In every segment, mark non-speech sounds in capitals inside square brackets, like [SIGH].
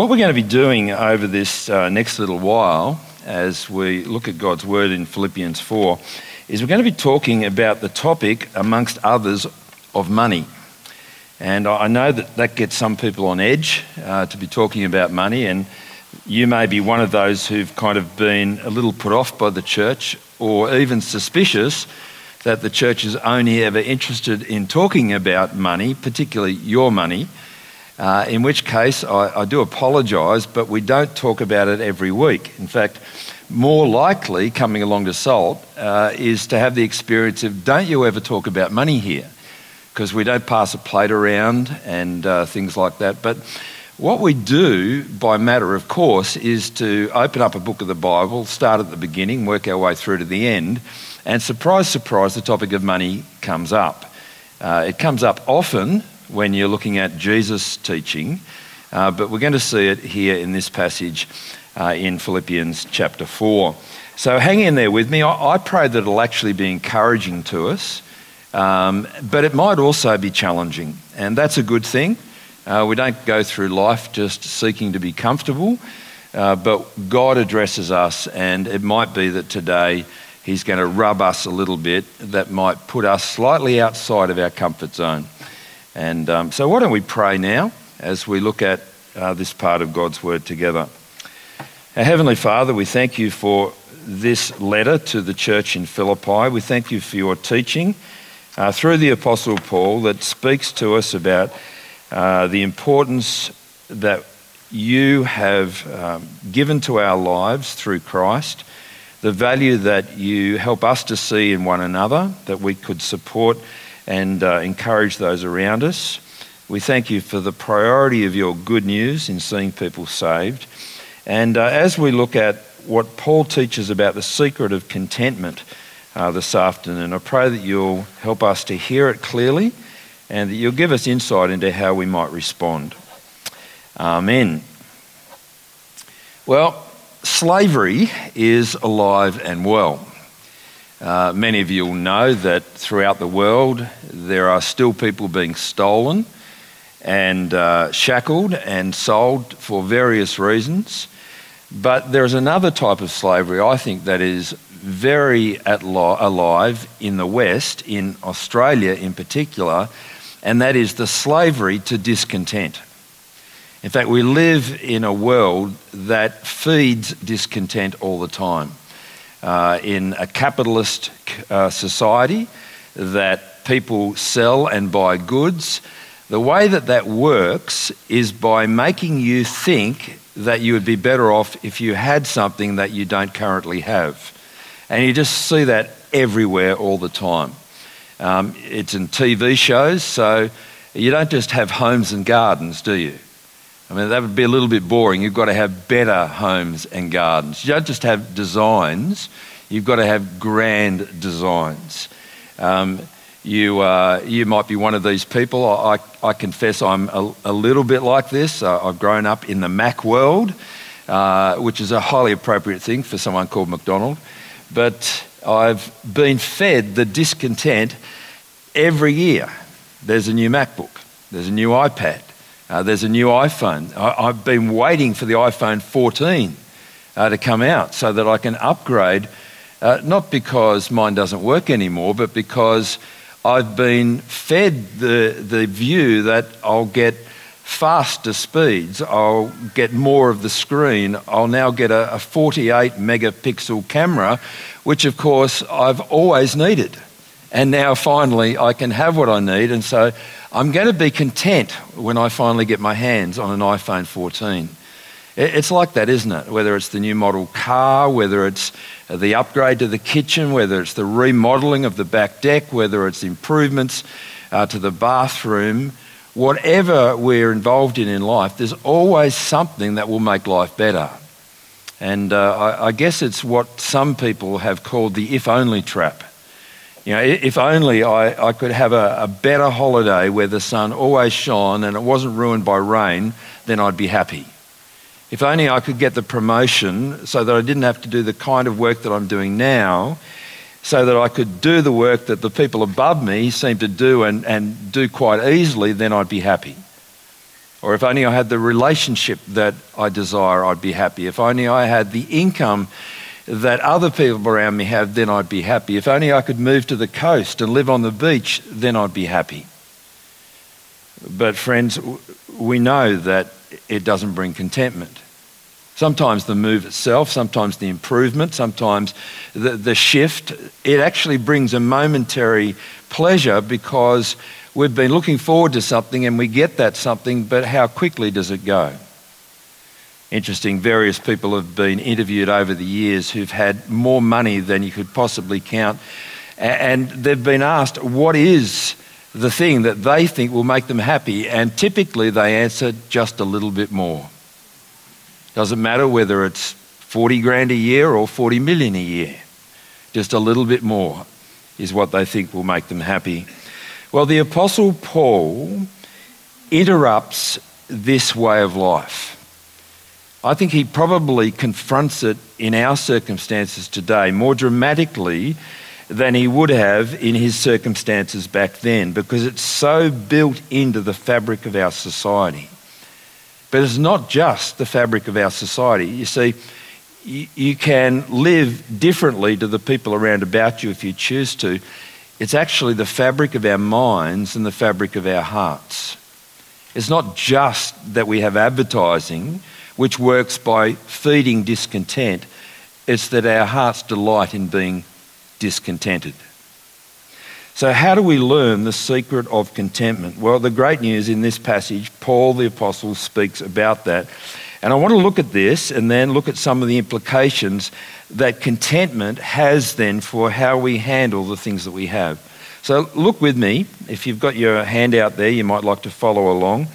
What we're going to be doing over this uh, next little while, as we look at God's word in Philippians 4, is we're going to be talking about the topic, amongst others, of money. And I know that that gets some people on edge uh, to be talking about money, and you may be one of those who've kind of been a little put off by the church or even suspicious that the church is only ever interested in talking about money, particularly your money. Uh, in which case, I, I do apologise, but we don't talk about it every week. In fact, more likely, coming along to SALT, uh, is to have the experience of don't you ever talk about money here, because we don't pass a plate around and uh, things like that. But what we do by matter of course is to open up a book of the Bible, start at the beginning, work our way through to the end, and surprise, surprise, the topic of money comes up. Uh, it comes up often when you're looking at Jesus' teaching, uh, but we're going to see it here in this passage uh, in Philippians chapter 4. So hang in there with me. I, I pray that it'll actually be encouraging to us, um, but it might also be challenging, and that's a good thing. Uh, we don't go through life just seeking to be comfortable, uh, but God addresses us, and it might be that today He's going to rub us a little bit that might put us slightly outside of our comfort zone. And um, so, why don't we pray now as we look at uh, this part of God's Word together? Our Heavenly Father, we thank you for this letter to the church in Philippi. We thank you for your teaching uh, through the Apostle Paul that speaks to us about uh, the importance that you have um, given to our lives through Christ, the value that you help us to see in one another, that we could support and uh, encourage those around us. We thank you for the priority of your good news in seeing people saved. And uh, as we look at what Paul teaches about the secret of contentment uh, this afternoon, I pray that you'll help us to hear it clearly and that you'll give us insight into how we might respond. Amen. Well, slavery is alive and well. Uh, many of you will know that throughout the world there are still people being stolen and uh, shackled and sold for various reasons. But there is another type of slavery, I think, that is very alive in the West, in Australia in particular, and that is the slavery to discontent. In fact, we live in a world that feeds discontent all the time. Uh, in a capitalist uh, society, that people sell and buy goods, the way that that works is by making you think that you would be better off if you had something that you don't currently have. And you just see that everywhere all the time. Um, it's in TV shows, so you don't just have homes and gardens, do you? I mean, that would be a little bit boring. You've got to have better homes and gardens. You don't just have designs, you've got to have grand designs. Um, you, uh, you might be one of these people. I, I confess I'm a, a, little bit like this. Uh, I've grown up in the Mac world, uh, which is a highly appropriate thing for someone called McDonald. But I've been fed the discontent every year. There's a new MacBook, there's a new iPad, uh, there's a new iPhone. I, have been waiting for the iPhone 14 uh, to come out so that I can upgrade, uh, not because mine doesn't work anymore, but because I've been fed the, the view that I'll get faster speeds, I'll get more of the screen, I'll now get a, a 48 megapixel camera, which of course I've always needed. And now finally I can have what I need, and so I'm going to be content when I finally get my hands on an iPhone 14. It's like that, isn't it? Whether it's the new model car, whether it's the upgrade to the kitchen, whether it's the remodeling of the back deck, whether it's improvements uh, to the bathroom, whatever we're involved in in life, there's always something that will make life better. And uh, I, I, guess it's what some people have called the if only trap. You know, if only I, I could have a, a better holiday where the sun always shone and it wasn't ruined by rain, then I'd be happy. If only I could get the promotion so that I didn't have to do the kind of work that I'm doing now, so that I could do the work that the people above me seem to do and, and do quite easily, then I'd be happy. Or if only I had the relationship that I desire, I'd be happy. If only I had the income that other people around me have, then I'd be happy. If only I could move to the coast and live on the beach, then I'd be happy. But, friends, we know that it doesn't bring contentment. Sometimes the move itself, sometimes the improvement, sometimes the, the shift, it actually brings a momentary pleasure because we've been looking forward to something and we get that something, but how quickly does it go? Interesting, various people have been interviewed over the years who've had more money than you could possibly count, and they've been asked, What is the thing that they think will make them happy? And typically they answer, Just a little bit more. Doesn't matter whether it's 40 grand a year or 40 million a year, just a little bit more is what they think will make them happy. Well, the Apostle Paul interrupts this way of life. I think he probably confronts it in our circumstances today more dramatically than he would have in his circumstances back then because it's so built into the fabric of our society. But it's not just the fabric of our society. You see, you can live differently to the people around about you if you choose to. It's actually the fabric of our minds and the fabric of our hearts. It's not just that we have advertising, which works by feeding discontent, it's that our hearts delight in being discontented. So, how do we learn the secret of contentment? Well, the great news in this passage, Paul the Apostle speaks about that. And I want to look at this and then look at some of the implications that contentment has then for how we handle the things that we have. So, look with me. If you've got your hand out there, you might like to follow along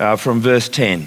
uh, from verse 10.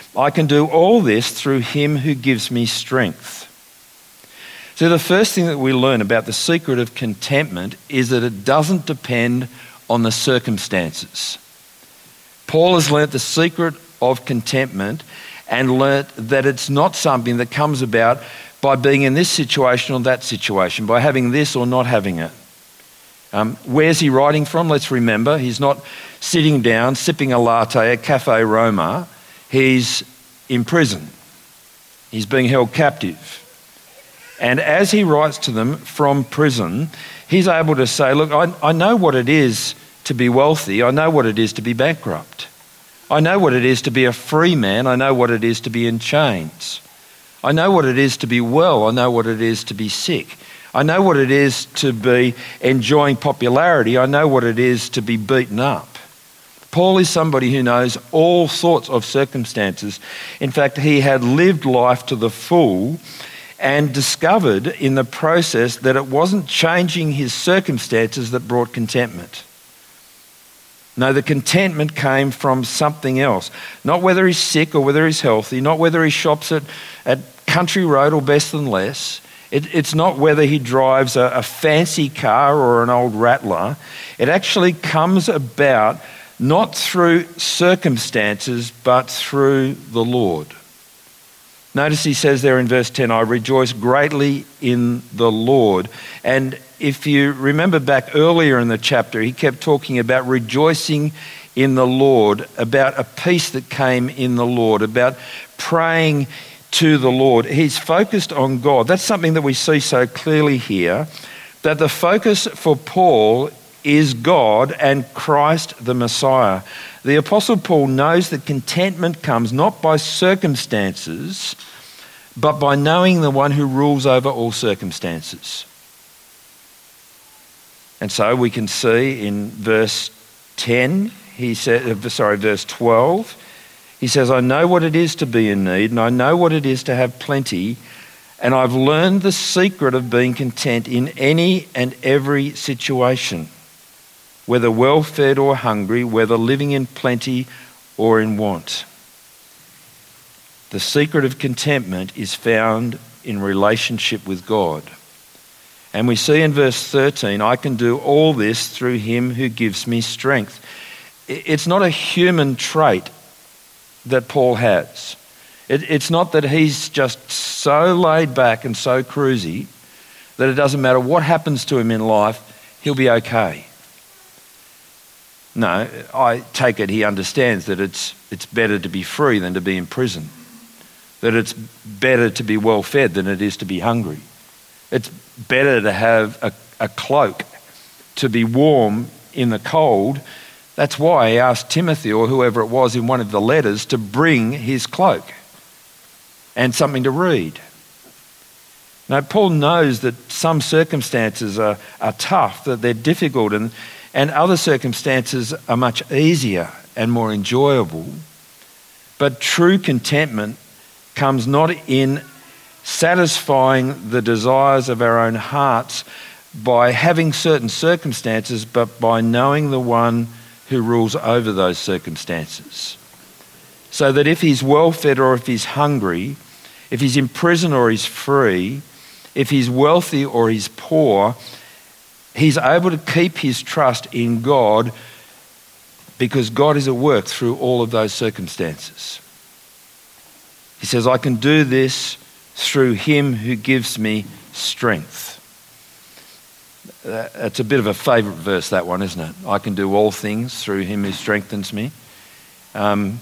I can do all this through Him who gives me strength. So, the first thing that we learn about the secret of contentment is that it doesn't depend on the circumstances. Paul has learnt the secret of contentment and learnt that it's not something that comes about by being in this situation or that situation, by having this or not having it. Um, where's he writing from? Let's remember, he's not sitting down, sipping a latte at Cafe Roma. He's in prison. He's being held captive. And as he writes to them from prison, he's able to say, Look, I, I know what it is to be wealthy. I know what it is to be bankrupt. I know what it is to be a free man. I know what it is to be in chains. I know what it is to be well. I know what it is to be sick. I know what it is to be enjoying popularity. I know what it is to be beaten up. Paul is somebody who knows all sorts of circumstances. In fact, he had lived life to the full and discovered in the process that it wasn't changing his circumstances that brought contentment. No, the contentment came from something else. Not whether he's sick or whether he's healthy, not whether he shops at, at Country Road or Best and Less. It, it's not whether he drives a, a fancy car or an old rattler. It actually comes about not through circumstances, but through the Lord. Notice he says there in verse 10, I rejoice greatly in the Lord. And if you remember back earlier in the chapter, he kept talking about rejoicing in the Lord, about a peace that came in the Lord, about praying to the Lord. He's focused on God. That's something that we see so clearly here that the focus for Paul is God and Christ the Messiah. The Apostle Paul knows that contentment comes not by circumstances, but by knowing the one who rules over all circumstances. And so we can see in verse 10, he said, uh, sorry, verse 12, he says, I know what it is to be in need, and I know what it is to have plenty, and I've learned the secret of being content in any and every situation whether well fed or hungry, whether living in plenty or in want. The secret of contentment is found in relationship with God. And we see in verse 13, I can do all this through him who gives me strength. It's not a human trait that Paul has. it's not that he's just so laid back and so cruisy that it doesn't matter what happens to him in life, he'll be okay. No, I take it he understands that it's, it's better to be free than to be in prison, that it's better to be well fed than it is to be hungry. It's better to have a, a cloak to be warm in the cold. That's why he asked Timothy or whoever it was in one of the letters to bring his cloak and something to read. Now, Paul knows that some circumstances are, are tough, that they're difficult, and and other circumstances are much easier and more enjoyable. But true contentment comes not in satisfying the desires of our own hearts by having certain circumstances, but by knowing the one who rules over those circumstances. So that if he's well fed or if he's hungry, if he's in prison or he's free, if he's wealthy or he's poor, he's able to keep his trust in God because God is at work through all of those circumstances. He says, I can do this through him who gives me strength. That's a bit of a favourite verse, that one, isn't it? I can do all things through him who strengthens me. Um,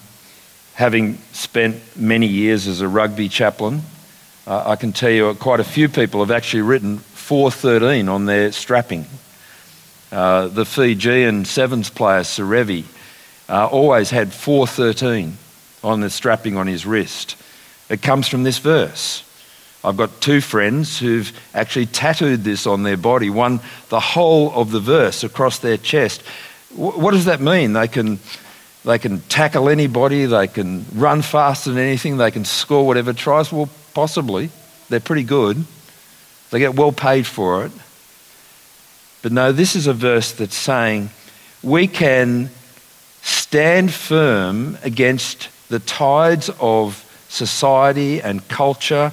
having spent many years as a rugby chaplain, uh, I can tell you quite a few people have actually written 413 on their strapping. Uh, the Fijian sevens player, Serevi, uh, always had 413 on the strapping on his wrist. It comes from this verse. I've got two friends who've actually tattooed this on their body, one, the whole of the verse across their chest. W- what does that mean? They can, they can tackle anybody, they can run faster than anything, they can score whatever tries. Well, possibly. They're pretty good. They get well paid for it. But no, this is a verse that's saying we can stand firm against the tides of society and culture,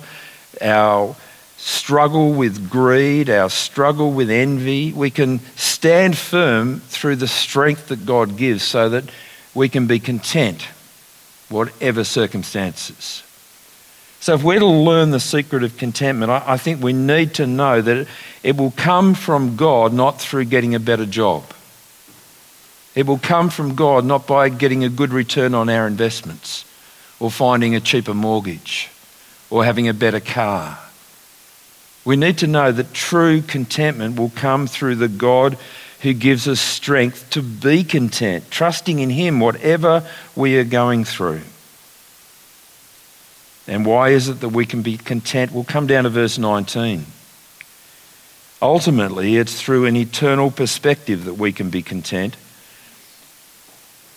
our struggle with greed, our struggle with envy. We can stand firm through the strength that God gives so that we can be content, whatever circumstances. So, if we're to learn the secret of contentment, I, I think we need to know that it, it will come from God, not through getting a better job. It will come from God, not by getting a good return on our investments, or finding a cheaper mortgage, or having a better car. We need to know that true contentment will come through the God who gives us strength to be content, trusting in Him, whatever we are going through. And why is it that we can be content? We'll come down to verse 19. Ultimately, it's through an eternal perspective that we can be content.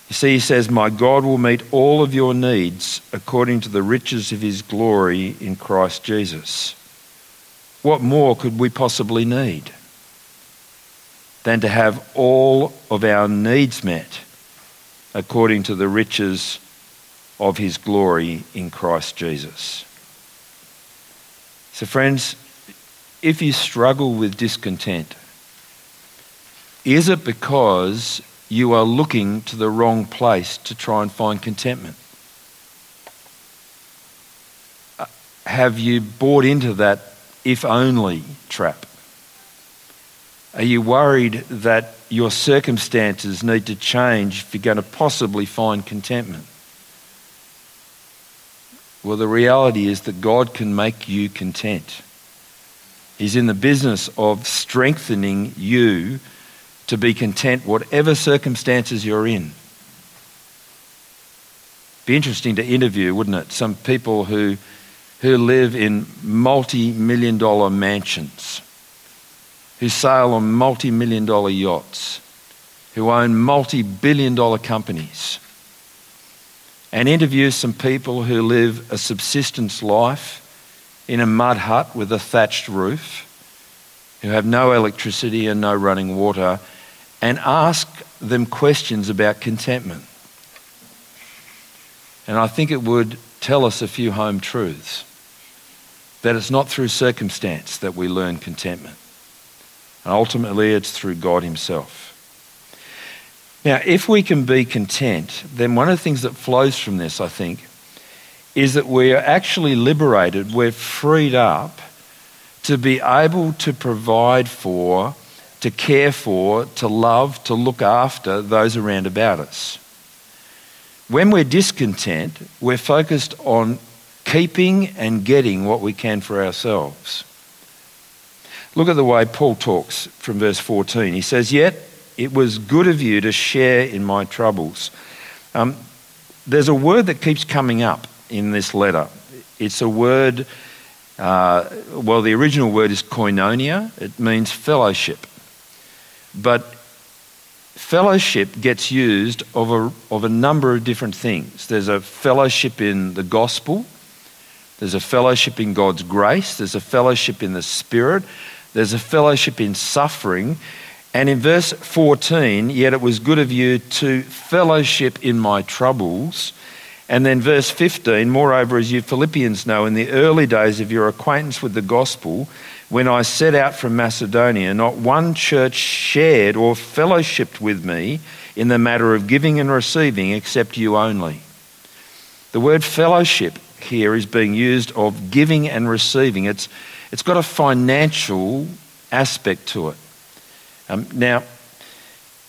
You see, he says, My God will meet all of your needs according to the riches of his glory in Christ Jesus. What more could we possibly need than to have all of our needs met according to the riches of his glory in Christ Jesus. So, friends, if you struggle with discontent, is it because you are looking to the wrong place to try and find contentment? Uh, have you bought into that if only trap? Are you worried that your circumstances need to change if you're going to possibly find contentment? Well, the reality is that God can make you content. He's in the business of strengthening you to be content, whatever circumstances you're in. Be interesting to interview, wouldn't it? Some people who, who live in multi million dollar mansions, who sail on multi million dollar yachts, who own multi billion dollar companies and interview some people who live a subsistence life in a mud hut with a thatched roof, who have no electricity and no running water, and ask them questions about contentment. And I think it would tell us a few home truths. That it's not through circumstance that we learn contentment. And ultimately, it's through God Himself. Now, if we can be content, then one of the things that flows from this, I think, is that we are actually liberated, we're freed up to be able to provide for, to care for, to love, to look after those around about us. When we're discontent, we're focused on keeping and getting what we can for ourselves. Look at the way Paul talks from verse 14. He says, Yet it was good of you to share in my troubles. Um, there's a word that keeps coming up in this letter. It's a word, uh, well, the original word is koinonia, it means fellowship. But fellowship gets used of a, of a number of different things. There's a fellowship in the gospel, there's a fellowship in God's grace, there's a fellowship in the Spirit, there's a fellowship in suffering. And in verse 14, yet it was good of you to fellowship in my troubles. And then verse 15, moreover, as you Philippians know, in the early days of your acquaintance with the gospel, when I set out from Macedonia, not one church shared or fellowshipped with me in the matter of giving and receiving except you only. The word fellowship here is being used of giving and receiving. It's, it's got a financial aspect to it. Um, now,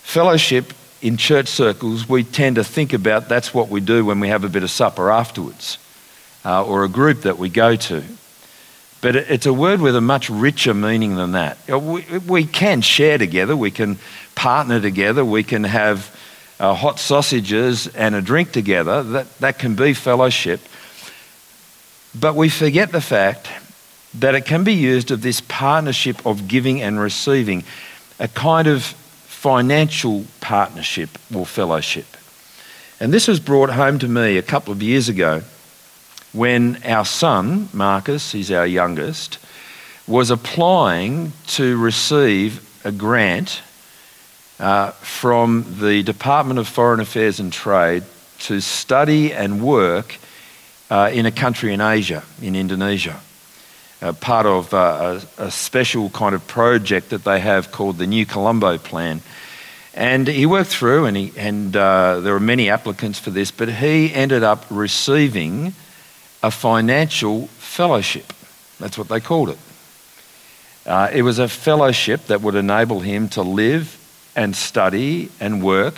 fellowship in church circles, we tend to think about that's what we do when we have a bit of supper afterwards, uh, or a group that we go to. But it's a word with a much richer meaning than that. We, we can share together, we can partner together, we can have uh, hot sausages and a drink together. That, that can be fellowship. But we forget the fact that it can be used of this partnership of giving and receiving, a kind of financial partnership or fellowship. And this was brought home to me a couple of years ago when our son, Marcus, he's our youngest, was applying to receive a grant uh, from the Department of Foreign Affairs and Trade to study and work uh, in a country in Asia, in Indonesia. Uh, part of uh, a, a, special kind of project that they have called the New Colombo Plan. And he worked through, and, he, and uh, there were many applicants for this, but he ended up receiving a financial fellowship. That's what they called it. Uh, it was a fellowship that would enable him to live and study and work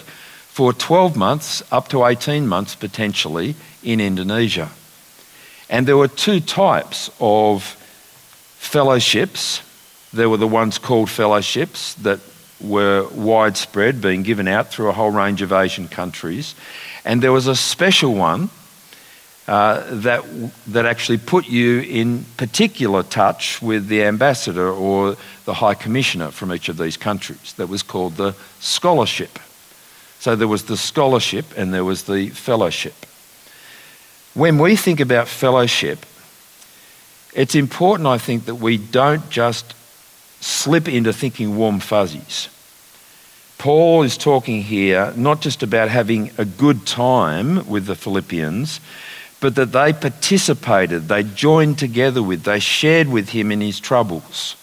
for 12 months, up to 18 months potentially, in Indonesia. And there were two types of fellowships. There were the ones called fellowships that were widespread, being given out through a whole range of Asian countries. And there was a special one uh, that, that actually put you in particular touch with the ambassador or the high commissioner from each of these countries. That was called the scholarship. So there was the scholarship and there was the fellowship. When we think about fellowship, it's important, I think, that we don't just slip into thinking warm fuzzies. Paul is talking here not just about having a good time with the Philippians, but that they participated, they joined together with, they shared with him in his troubles.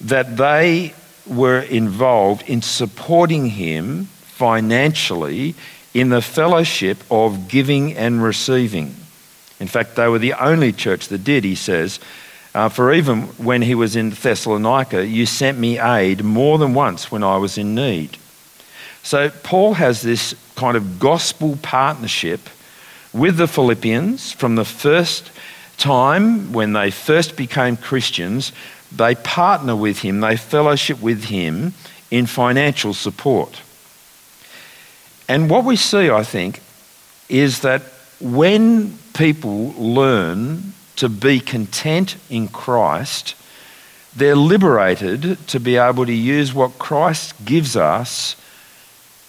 That they were involved in supporting him financially in the fellowship of giving and receiving. In fact, they were the only church that did, he says. Uh, for even when he was in Thessalonica, you sent me aid more than once when I was in need. So, Paul has this kind of gospel partnership with the Philippians from the first time when they first became Christians. They partner with him, they fellowship with him in financial support. And what we see, I think, is that when people learn to be content in Christ, they're liberated to be able to use what Christ gives us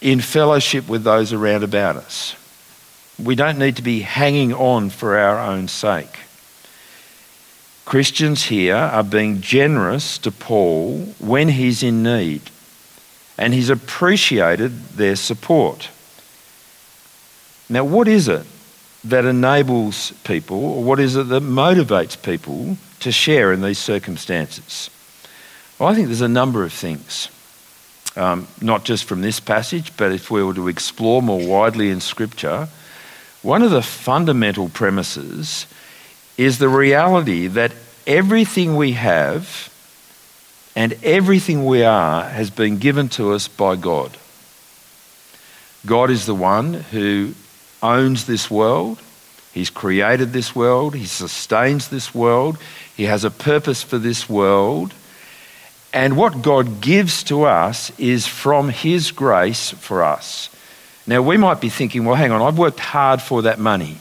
in fellowship with those around about us. We don't need to be hanging on for our own sake. Christians here are being generous to Paul when he's in need, and he's appreciated their support. Now, what is it that enables people, or what is it that motivates people to share in these circumstances? Well, I think there's a number of things, um, not just from this passage, but if we were to explore more widely in Scripture, one of the fundamental premises is the reality that everything we have and everything we are has been given to us by God. God is the one who owns this world. He's created this world. He sustains this world. He has a purpose for this world. And what God gives to us is from His grace for us. Now, we might be thinking, well, hang on, I've worked hard for that money.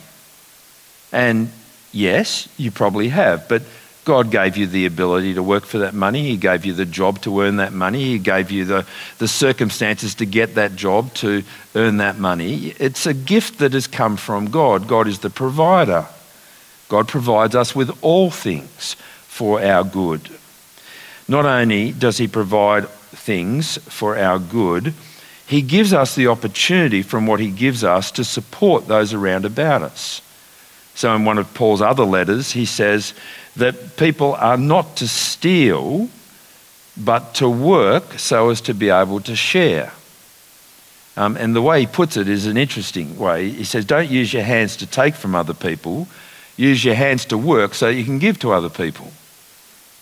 And yes, you probably have. But God gave you the ability to work for that money. He gave you the job to earn that money. He gave you the, the circumstances to get that job to earn that money. It's a gift that has come from God. God is the provider. God provides us with all things for our good. Not only does He provide things for our good, He gives us the opportunity from what He gives us to support those around about us. So, in one of Paul's other letters, he says that people are not to steal, but to work so as to be able to share. Um, and the way he puts it is an interesting way. He says, Don't use your hands to take from other people, use your hands to work so you can give to other people.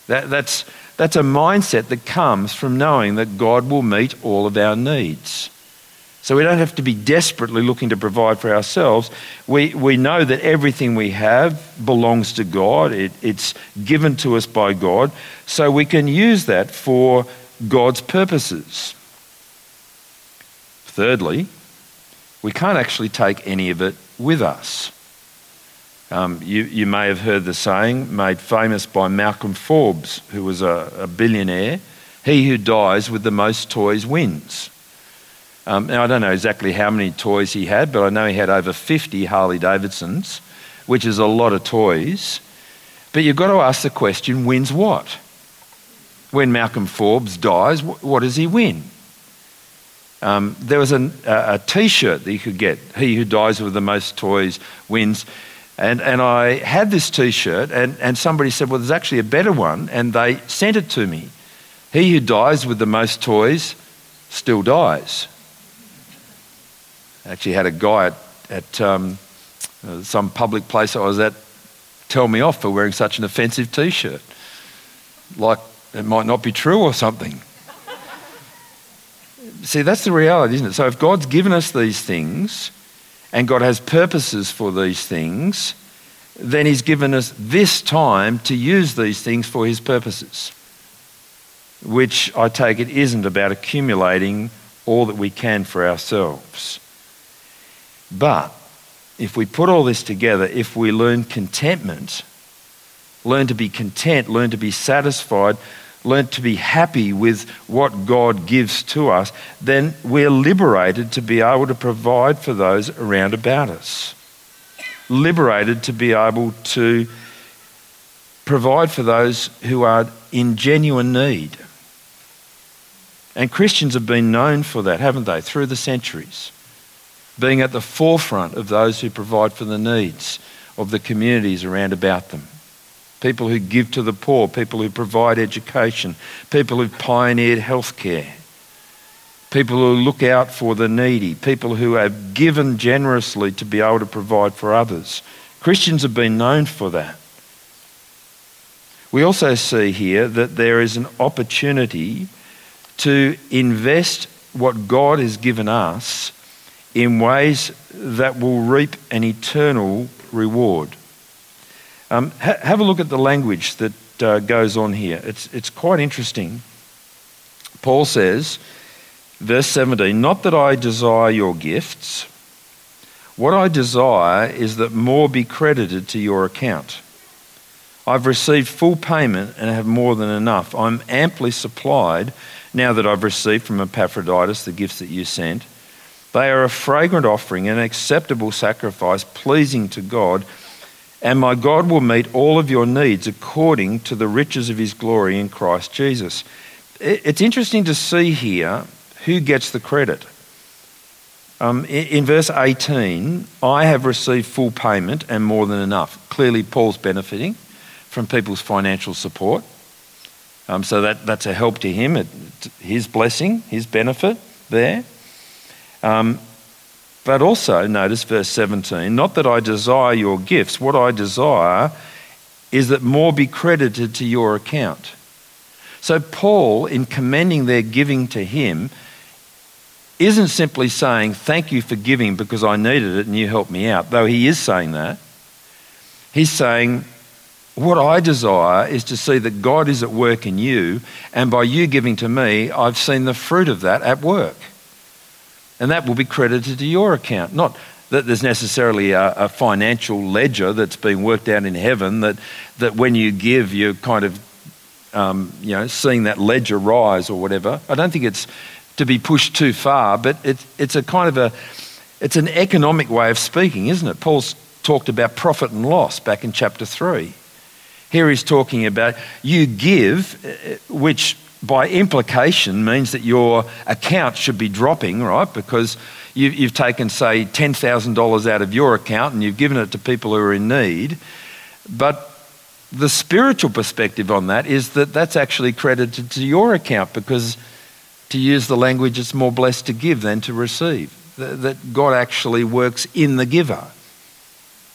That, that's, that's a mindset that comes from knowing that God will meet all of our needs. So we don't have to be desperately looking to provide for ourselves. We, we know that everything we have belongs to God, it, it's given to us by God, so we can use that for God's purposes. Thirdly, we can't actually take any of it with us. Um, you, you may have heard the saying made famous by Malcolm Forbes, who was a, a billionaire he who dies with the most toys wins. Um, now, I don't know exactly how many toys he had, but I know he had over 50 Harley Davidsons, which is a lot of toys. But you've got to ask the question wins what? When Malcolm Forbes dies, what does he win? Um, there was a a t shirt that you could get. He who dies with the most toys wins. And, and I had this t shirt, and, and somebody said, Well, there's actually a better one. And they sent it to me. He who dies with the most toys still dies actually had a guy at, at um, uh, some public place I was at tell me off for wearing such an offensive t shirt. Like it might not be true or something. See, that's the reality, isn't it? So if God's given us these things and God has purposes for these things, then He's given us this time to use these things for His purposes. Which I take it isn't about accumulating all that we can for ourselves. But if we put all this together, if we learn contentment, learn to be content, learn to be satisfied, learn to be happy with what God gives to us, then we're liberated to be able to provide for those around about us. Liberated to be able to provide for those who are in genuine need. And Christians have been known for that, haven't they, through the centuries? Being at the forefront of those who provide for the needs of the communities around about them. People who give to the poor, people who provide education, people who've pioneered healthcare, people who look out for the needy, people who have given generously to be able to provide for others. Christians have been known for that. We also see here that there is an opportunity to invest what God has given us in ways that will reap an eternal reward. Um, ha- have a look at the language that uh, goes on here. It's, it's quite interesting. Paul says, verse 17, Not that I desire your gifts. What I desire is that more be credited to your account. I've received full payment and have more than enough. I'm amply supplied now that I've received from Epaphroditus the gifts that you sent. They are a fragrant offering, an acceptable sacrifice, pleasing to God. And my God will meet all of your needs according to the riches of his glory in Christ Jesus. It's interesting to see here who gets the credit. Um, in, verse 18, I have received full payment and more than enough. Clearly, Paul's benefiting from people's financial support. Um, so that, that's a help to him, his blessing, his benefit there. Um, but also, notice verse 17 not that I desire your gifts, what I desire is that more be credited to your account. So, Paul, in commending their giving to him, isn't simply saying, Thank you for giving because I needed it and you helped me out, though he is saying that. He's saying, What I desire is to see that God is at work in you, and by you giving to me, I've seen the fruit of that at work. And that will be credited to your account. Not that there's necessarily a, a financial ledger that's being worked out in heaven, that, that when you give, you're kind of um, you know, seeing that ledger rise or whatever. I don't think it's to be pushed too far, but it, it's a kind of a, it's an economic way of speaking, isn't it? Paul's talked about profit and loss back in chapter 3. Here he's talking about you give, uh, which by implication means that your account should be dropping, right? Because you've, you've taken, say, $10,000 out of your account and you've given it to people who are in need. But the spiritual perspective on that is that that's actually credited to your account because, to use the language, it's more blessed to give than to receive. That God actually works in the giver,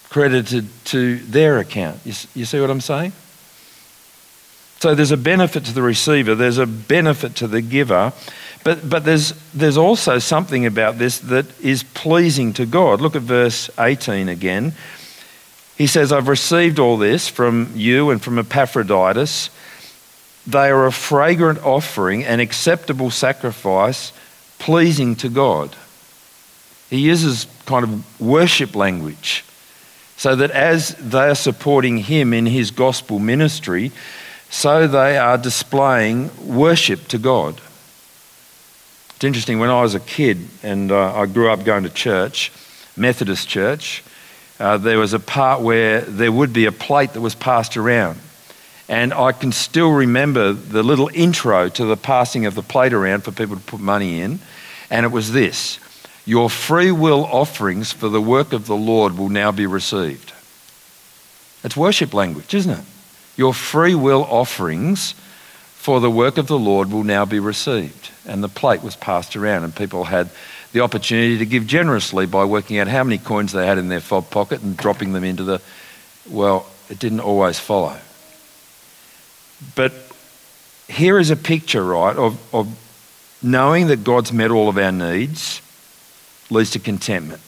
credited to their account. You, you see what I'm saying? So there's a benefit to the receiver, there's a benefit to the giver, but, but there's, there's also something about this that is pleasing to God. Look at verse 18 again. He says, I've received all this from you and from Epaphroditus. They are a fragrant offering, an acceptable sacrifice, pleasing to God. He uses kind of worship language so that as they are supporting him in his gospel ministry, so they are displaying worship to God. It's interesting, when I was a kid and uh, I grew up going to church, Methodist church, uh, there was a part where there would be a plate that was passed around. And I can still remember the little intro to the passing of the plate around for people to put money in. And it was this Your free will offerings for the work of the Lord will now be received. It's worship language, isn't it? Your free will offerings for the work of the Lord will now be received. And the plate was passed around, and people had the opportunity to give generously by working out how many coins they had in their fob pocket and dropping them into the. Well, it didn't always follow. But here is a picture, right, of, of knowing that God's met all of our needs leads to contentment.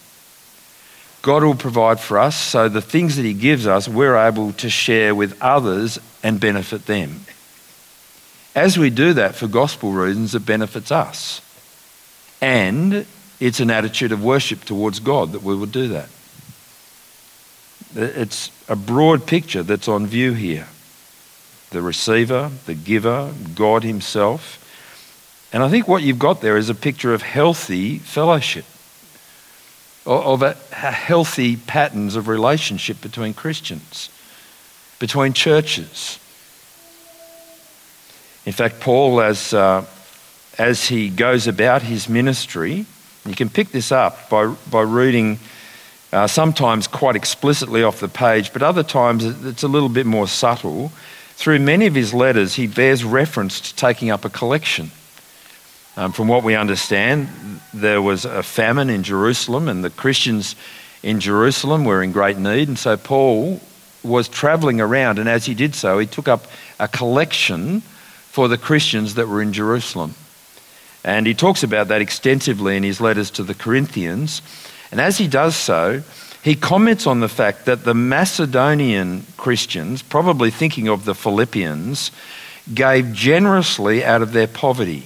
God will provide for us, so the things that He gives us, we're able to share with others and benefit them. As we do that for gospel reasons, it benefits us. And it's an attitude of worship towards God that we would do that. It's a broad picture that's on view here the receiver, the giver, God Himself. And I think what you've got there is a picture of healthy fellowship, of a healthy patterns of relationship between Christians, between churches. In fact, Paul, as, uh, as he goes about his ministry, you can pick this up by, by reading uh, sometimes quite explicitly off the page, but other times it's a little bit more subtle. Through many of his letters, he bears reference to taking up a collection. Um, from what we understand, there was a famine in Jerusalem, and the Christians in Jerusalem were in great need. And so Paul was traveling around, and as he did so, he took up a collection for the Christians that were in Jerusalem. And he talks about that extensively in his letters to the Corinthians. And as he does so, he comments on the fact that the Macedonian Christians, probably thinking of the Philippians, gave generously out of their poverty.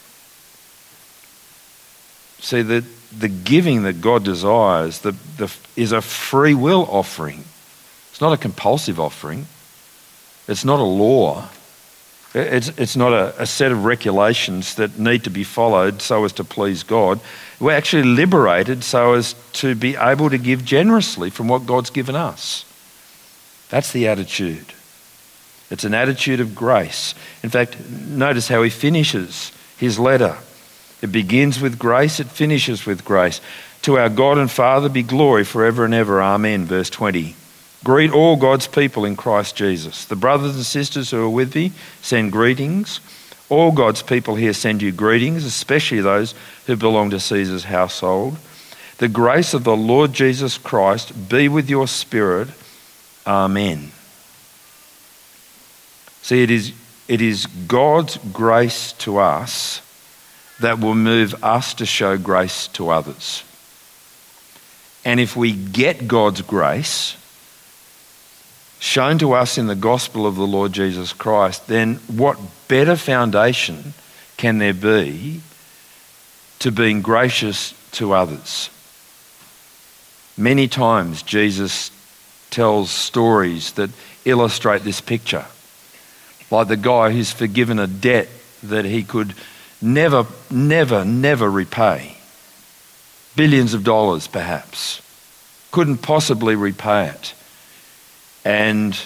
See, the, the giving that God desires the, the, is a free will offering. It's not a compulsive offering, it's not a law. It's, it's not a, a set of regulations that need to be followed so as to please God. We're actually liberated so as to be able to give generously from what God's given us. That's the attitude. It's an attitude of grace. In fact, notice how he finishes his letter. It begins with grace, it finishes with grace. To our God and Father be glory forever and ever. Amen. Verse 20. Greet all God's people in Christ Jesus. The brothers and sisters who are with me send greetings. All God's people here send you greetings, especially those who belong to Caesar's household. The grace of the Lord Jesus Christ be with your spirit. Amen. See, it is, it is God's grace to us that will move us to show grace to others. And if we get God's grace shown to us in the gospel of the Lord Jesus Christ, then what better foundation can there be to being gracious to others? Many times Jesus tells stories that illustrate this picture, like the guy who's forgiven a debt that he could never, never, never repay. Billions of dollars, perhaps. Couldn't possibly repay it. And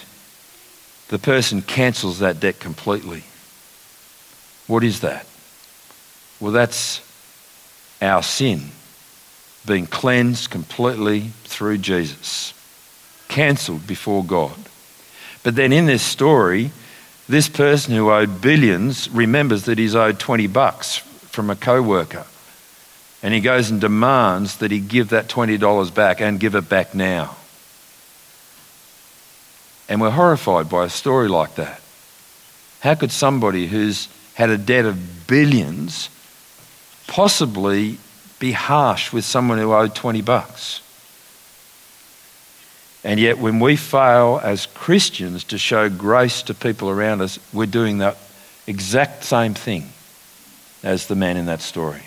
the person cancels that debt completely. What is that? Well, that's our sin being cleansed completely through Jesus, cancelled before God. But then in this story, this person who owed billions remembers that he's owed 20 bucks from a co worker. And he goes and demands that he give that $20 back and give it back now. And we're horrified by a story like that. How could somebody who's had a debt of billions possibly be harsh with someone who owed 20 bucks? And yet, when we fail as Christians to show grace to people around us, we're doing that exact same thing as the man in that story.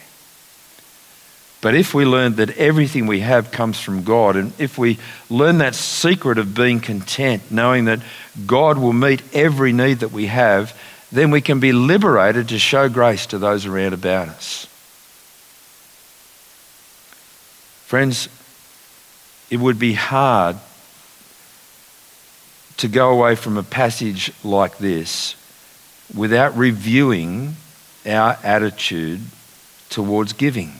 But if we learn that everything we have comes from God, and if we learn that secret of being content, knowing that God will meet every need that we have, then we can be liberated to show grace to those around about us. Friends, it would be hard to go away from a passage like this without reviewing our attitude towards giving,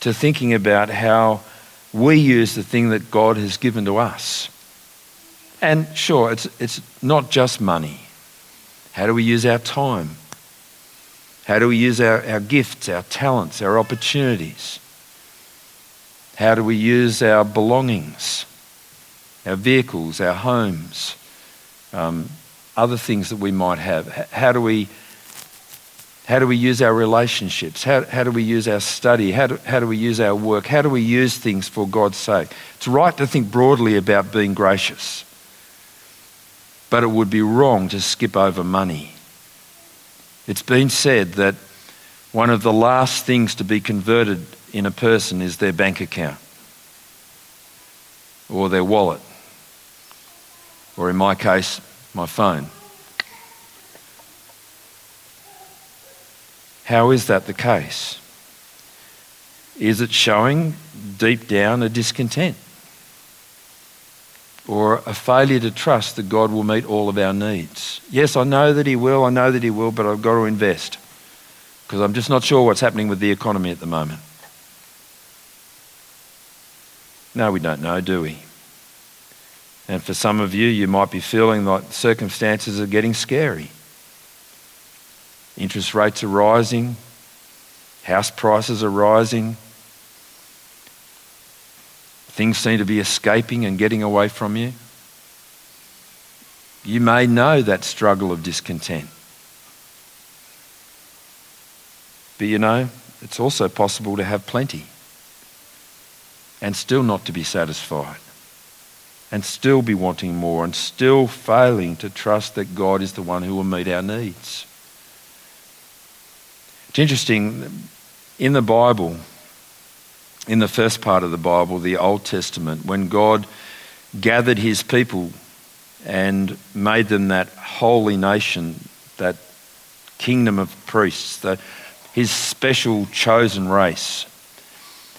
to thinking about how we use the thing that God has given to us. And sure, it's, it's not just money. How do we use our time? How do we use our, our gifts, our talents, our opportunities? How do we use our belongings? Our vehicles, our homes, um, other things that we might have. How do we, how do we use our relationships? How, how do we use our study? How do, how do we use our work? How do we use things for God's sake? It's right to think broadly about being gracious, but it would be wrong to skip over money. It's been said that one of the last things to be converted in a person is their bank account or their wallet or in my case, my phone. How is that the case? Is it showing deep down a discontent or a failure to trust that God will meet all of our needs? Yes, I know that He will, I know that He will, but I've got to invest because I'm just not sure what's happening with the economy at the moment. No, we don't know, do we? And for some of you, you might be feeling like circumstances are getting scary. Interest rates are rising, house prices are rising, things seem to be escaping and getting away from you. You may know that struggle of discontent. But you know, it's also possible to have plenty and still not to be satisfied and still be wanting more and still failing to trust that God is the one who will meet our needs. It's interesting, In the Bible, in the first part of the Bible, the Old Testament, when God gathered his people and made them that holy nation, that kingdom of priests, the, his special chosen race,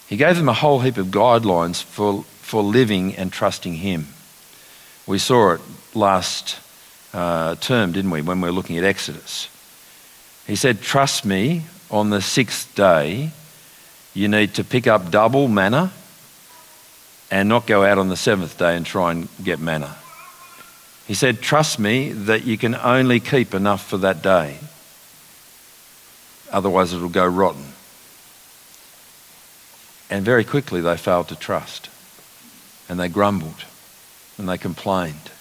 he gave them a whole heap of guidelines for, for living and trusting him. We saw it last uh, term, didn't we, when we were looking at Exodus. He said, Trust me, on the sixth day, you need to pick up double manna and not go out on the seventh day and try and get manna. He said, Trust me that you can only keep enough for that day. Otherwise, it'll go rotten. And very quickly, they failed to trust. And they grumbled and they complained.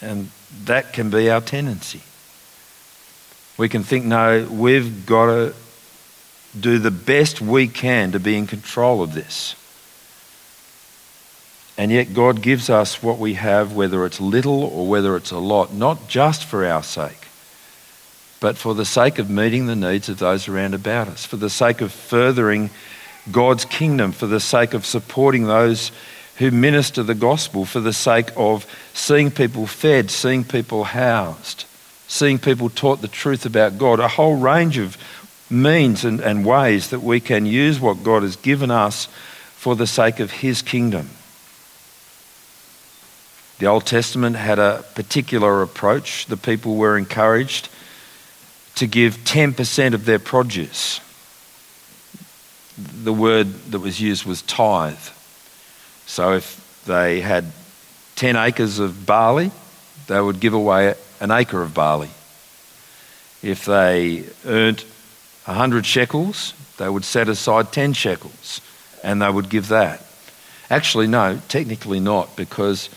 And that can be our tendency. We can think, no, we've got to do the best we can to be in control of this. And yet, God gives us what we have, whether it's little or whether it's a lot, not just for our sake, but for the sake of meeting the needs of those around about us, for the sake of furthering God's kingdom, for the sake of supporting those who minister the gospel, for the sake of seeing people fed, seeing people housed, seeing people taught the truth about God, a whole range of means and, and ways that we can use what God has given us for the sake of His kingdom. The Old Testament had a particular approach. The people were encouraged to give 10% of their produce. The word that was used was tithe. So if they had 10 acres of barley, they would give away an acre of barley. If they earned 100 shekels, they would set aside 10 shekels and they would give that. Actually, no, technically not, because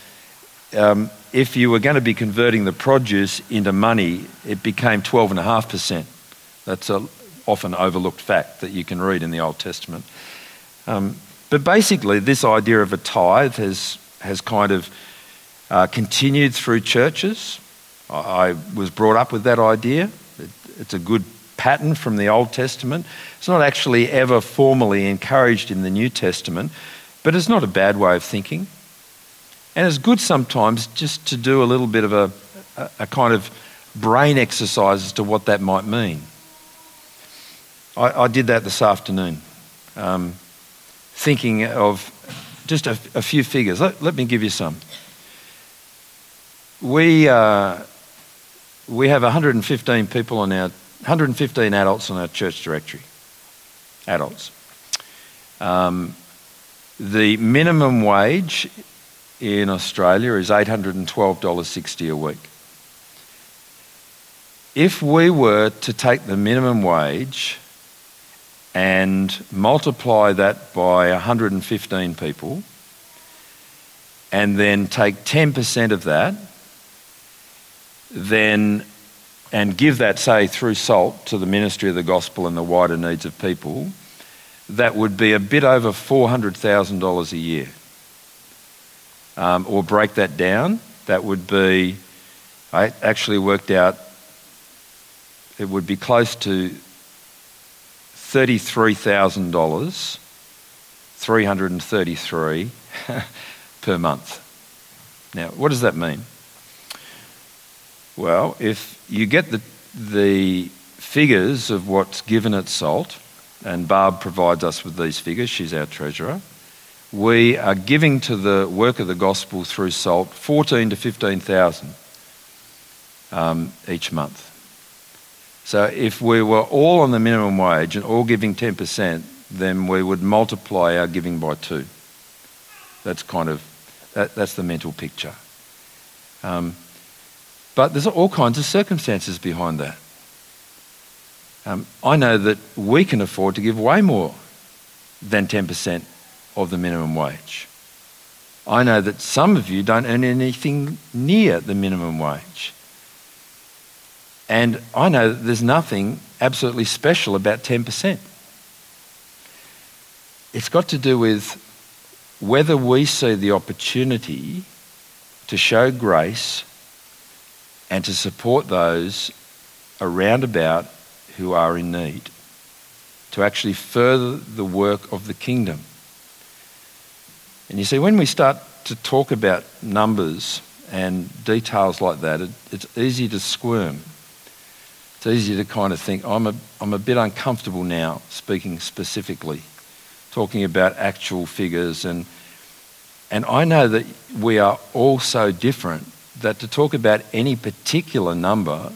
um, if you were going to be converting the produce into money, it became 12.5%. That's an often overlooked fact that you can read in the Old Testament. Um, but basically, this idea of a tithe has, has kind of uh, continued through churches. I, I, was brought up with that idea. It, it's a good pattern from the Old Testament. It's not actually ever formally encouraged in the New Testament, but it's not a bad way of thinking. And it's good sometimes just to do a little bit of a, a, a kind of brain exercise as to what that might mean. I, I did that this afternoon, um, thinking of just a, a few figures. Let, let, me give you some. We, uh, we have 115 people on our, 115 adults on our church directory. Adults. Um, the minimum wage in Australia is $812.60 a week. If we were to take the minimum wage and multiply that by 115 people, and then take 10% of that, then and give that, say, through salt to the ministry of the gospel and the wider needs of people, that would be a bit over $400,000 a year. Um, or break that down, that would be, I actually worked out, it would be close to $33,000, 333 [LAUGHS] per month. Now, what does that mean? Well, if you get the, the figures of what's given at SALT, and Barb provides us with these figures, she's our treasurer we are giving to the work of the gospel through SALT 14 to 15,000 um, each month. So if we were all on the minimum wage and all giving 10%, then we would multiply our giving by two. That's kind of, that, that's the mental picture. Um, but there's all kinds of circumstances behind that. Um, I know that we can afford to give way more than 10% of the minimum wage. I know that some of you don't earn anything near the minimum wage. And I know that there's nothing absolutely special about 10%. It's got to do with whether we see the opportunity to show grace and to support those around about who are in need. to actually further the work of the kingdom. And you see, when we start to talk about numbers and details like that, it, it's easy to squirm. It's easy to kind of think, I'm a, I'm a bit uncomfortable now speaking specifically, talking about actual figures. And, and I know that we are all so different that to talk about any particular number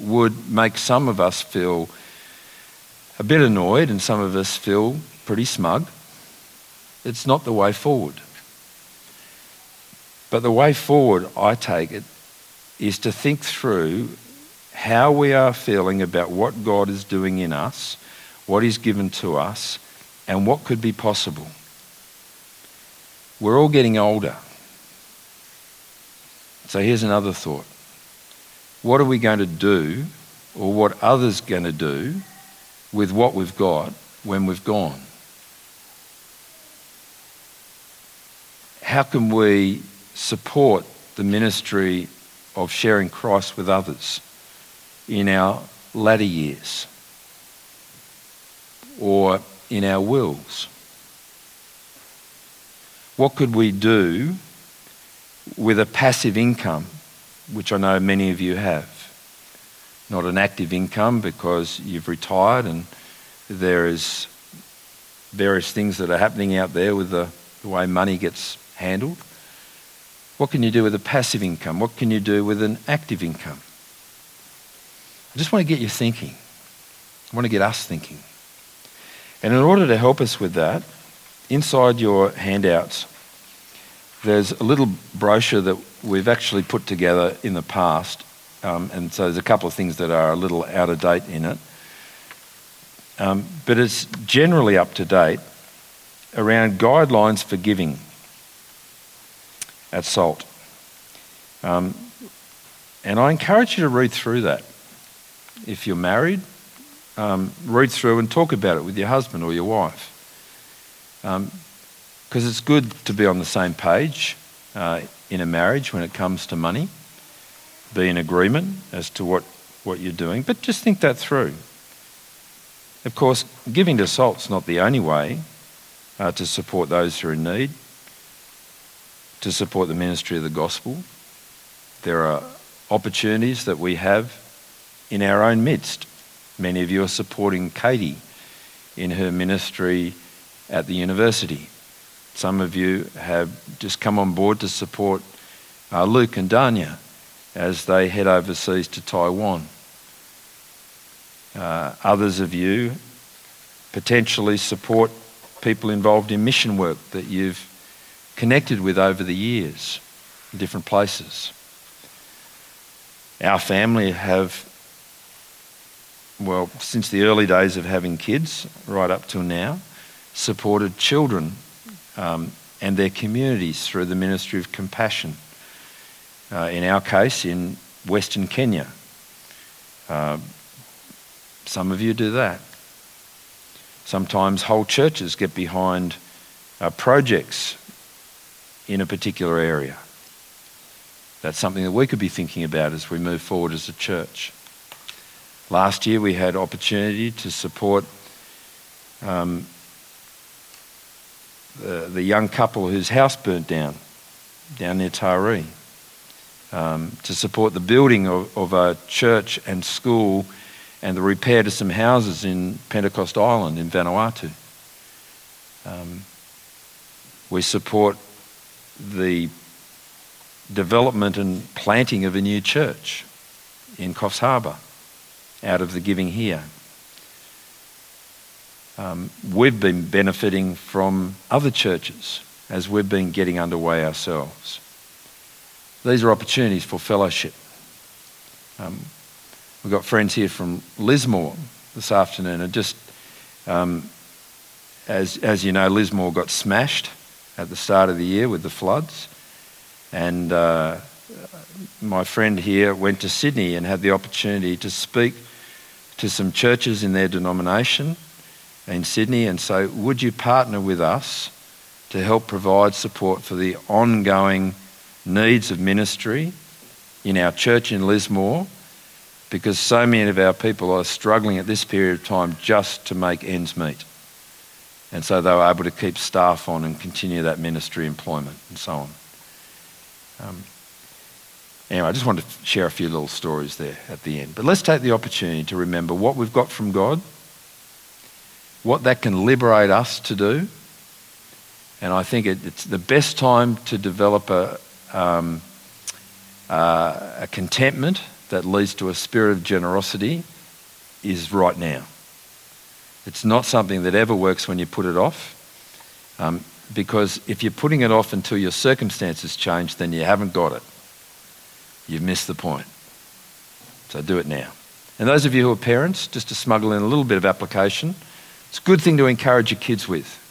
would make some of us feel a bit annoyed and some of us feel pretty smug. It's not the way forward. But the way forward, I take it, is to think through how we are feeling about what God is doing in us, what He's given to us, and what could be possible. We're all getting older. So here's another thought. What are we going to do, or what others going to do, with what we've got when we've gone? How can we support the ministry of sharing Christ with others in our latter years or in our wills? What could we do with a passive income, which I know many of you have? Not an active income because you've retired and there is various things that are happening out there with the, the way money gets handled. What can you do with a passive income? What can you do with an active income? I just want to get you thinking. I want to get us thinking. And in order to help us with that, inside your handouts, there's a little brochure that we've actually put together in the past. Um, and so there's a couple of things that are a little out of date in it. Um, but it's generally up to date around guidelines for giving at SALT. Um, and I encourage you to read through that. If you're married, um, read through and talk about it with your husband or your wife. Because um, it's good to be on the same page uh, in a marriage when it comes to money, be in agreement as to what, what you're doing, but just think that through. Of course, giving to SALT's not the only way uh, to support those who are in need to support the ministry of the gospel. There are opportunities that we have in our own midst. Many of you are supporting Katie in her ministry at the university. Some of you have just come on board to support uh, Luke and Danya as they head overseas to Taiwan. Uh, others of you potentially support people involved in mission work that you've connected with over the years in different places. Our family have, well, since the early days of having kids, right up till now, supported children um, and their communities through the ministry of compassion. Uh, in our case, in Western Kenya. Uh, some of you do that. Sometimes whole churches get behind uh, projects in a particular area. That's something that we could be thinking about as we move forward as a church. Last year we had opportunity to support um, the, the, young couple whose house burnt down, down near Taree, um, to support the building of, of a church and school and the repair to some houses in Pentecost Island in Vanuatu. Um, we support the development and planting of a new church in Coffs Harbour out of the giving here. Um, we've been benefiting from other churches as we've been getting underway ourselves. These are opportunities for fellowship. Um, we've got friends here from Lismore this afternoon, and just um, as, as you know, Lismore got smashed at the start of the year with the floods. And uh, my friend here went to Sydney and had the opportunity to speak to some churches in their denomination in Sydney and say, Would you partner with us to help provide support for the ongoing needs of ministry in our church in Lismore because so many of our people are struggling at this period of time just to make ends meet. And so they were able to keep staff on and continue that ministry employment and so on. Um, anyway, I just wanted to share a few little stories there at the end. But let's take the opportunity to remember what we've got from God, what that can liberate us to do. And I think it, it's the best time to develop a, um, uh, a contentment that leads to a spirit of generosity is right now. It's not something that ever works when you put it off. Um, because if you're putting it off until your circumstances change, then you haven't got it. You've missed the point. So do it now. And those of you who are parents, just to smuggle in a little bit of application, it's a good thing to encourage your kids with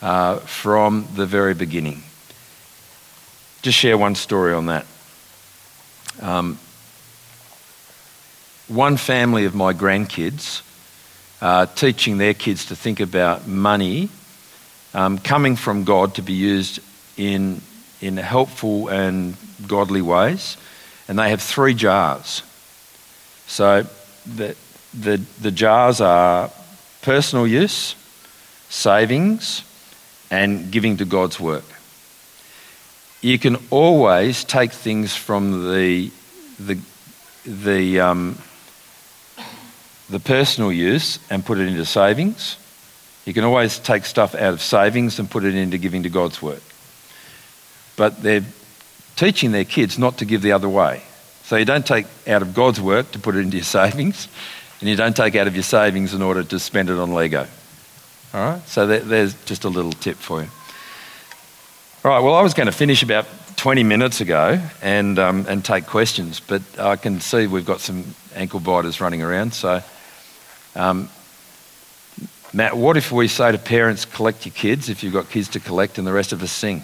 uh, from the very beginning. Just share one story on that. Um, one family of my grandkids uh, teaching their kids to think about money um, coming from God to be used in, in helpful and godly ways. And they have three jars. So the, the, the jars are personal use, savings, and giving to God's work. You can always take things from the, the, the, um, the personal use and put it into savings. You can always take stuff out of savings and put it into giving to God's work. But they're teaching their kids not to give the other way. So you don't take out of God's work to put it into your [LAUGHS] savings, and you don't take out of your savings in order to spend it on Lego. All right? So there's just a little tip for you. All right, well, I was going to finish about 20 minutes ago and, um, and take questions, but I can see we've got some ankle biters running around. So, um, Matt, what if we say to parents, collect your kids if you've got kids to collect, and the rest of us sing?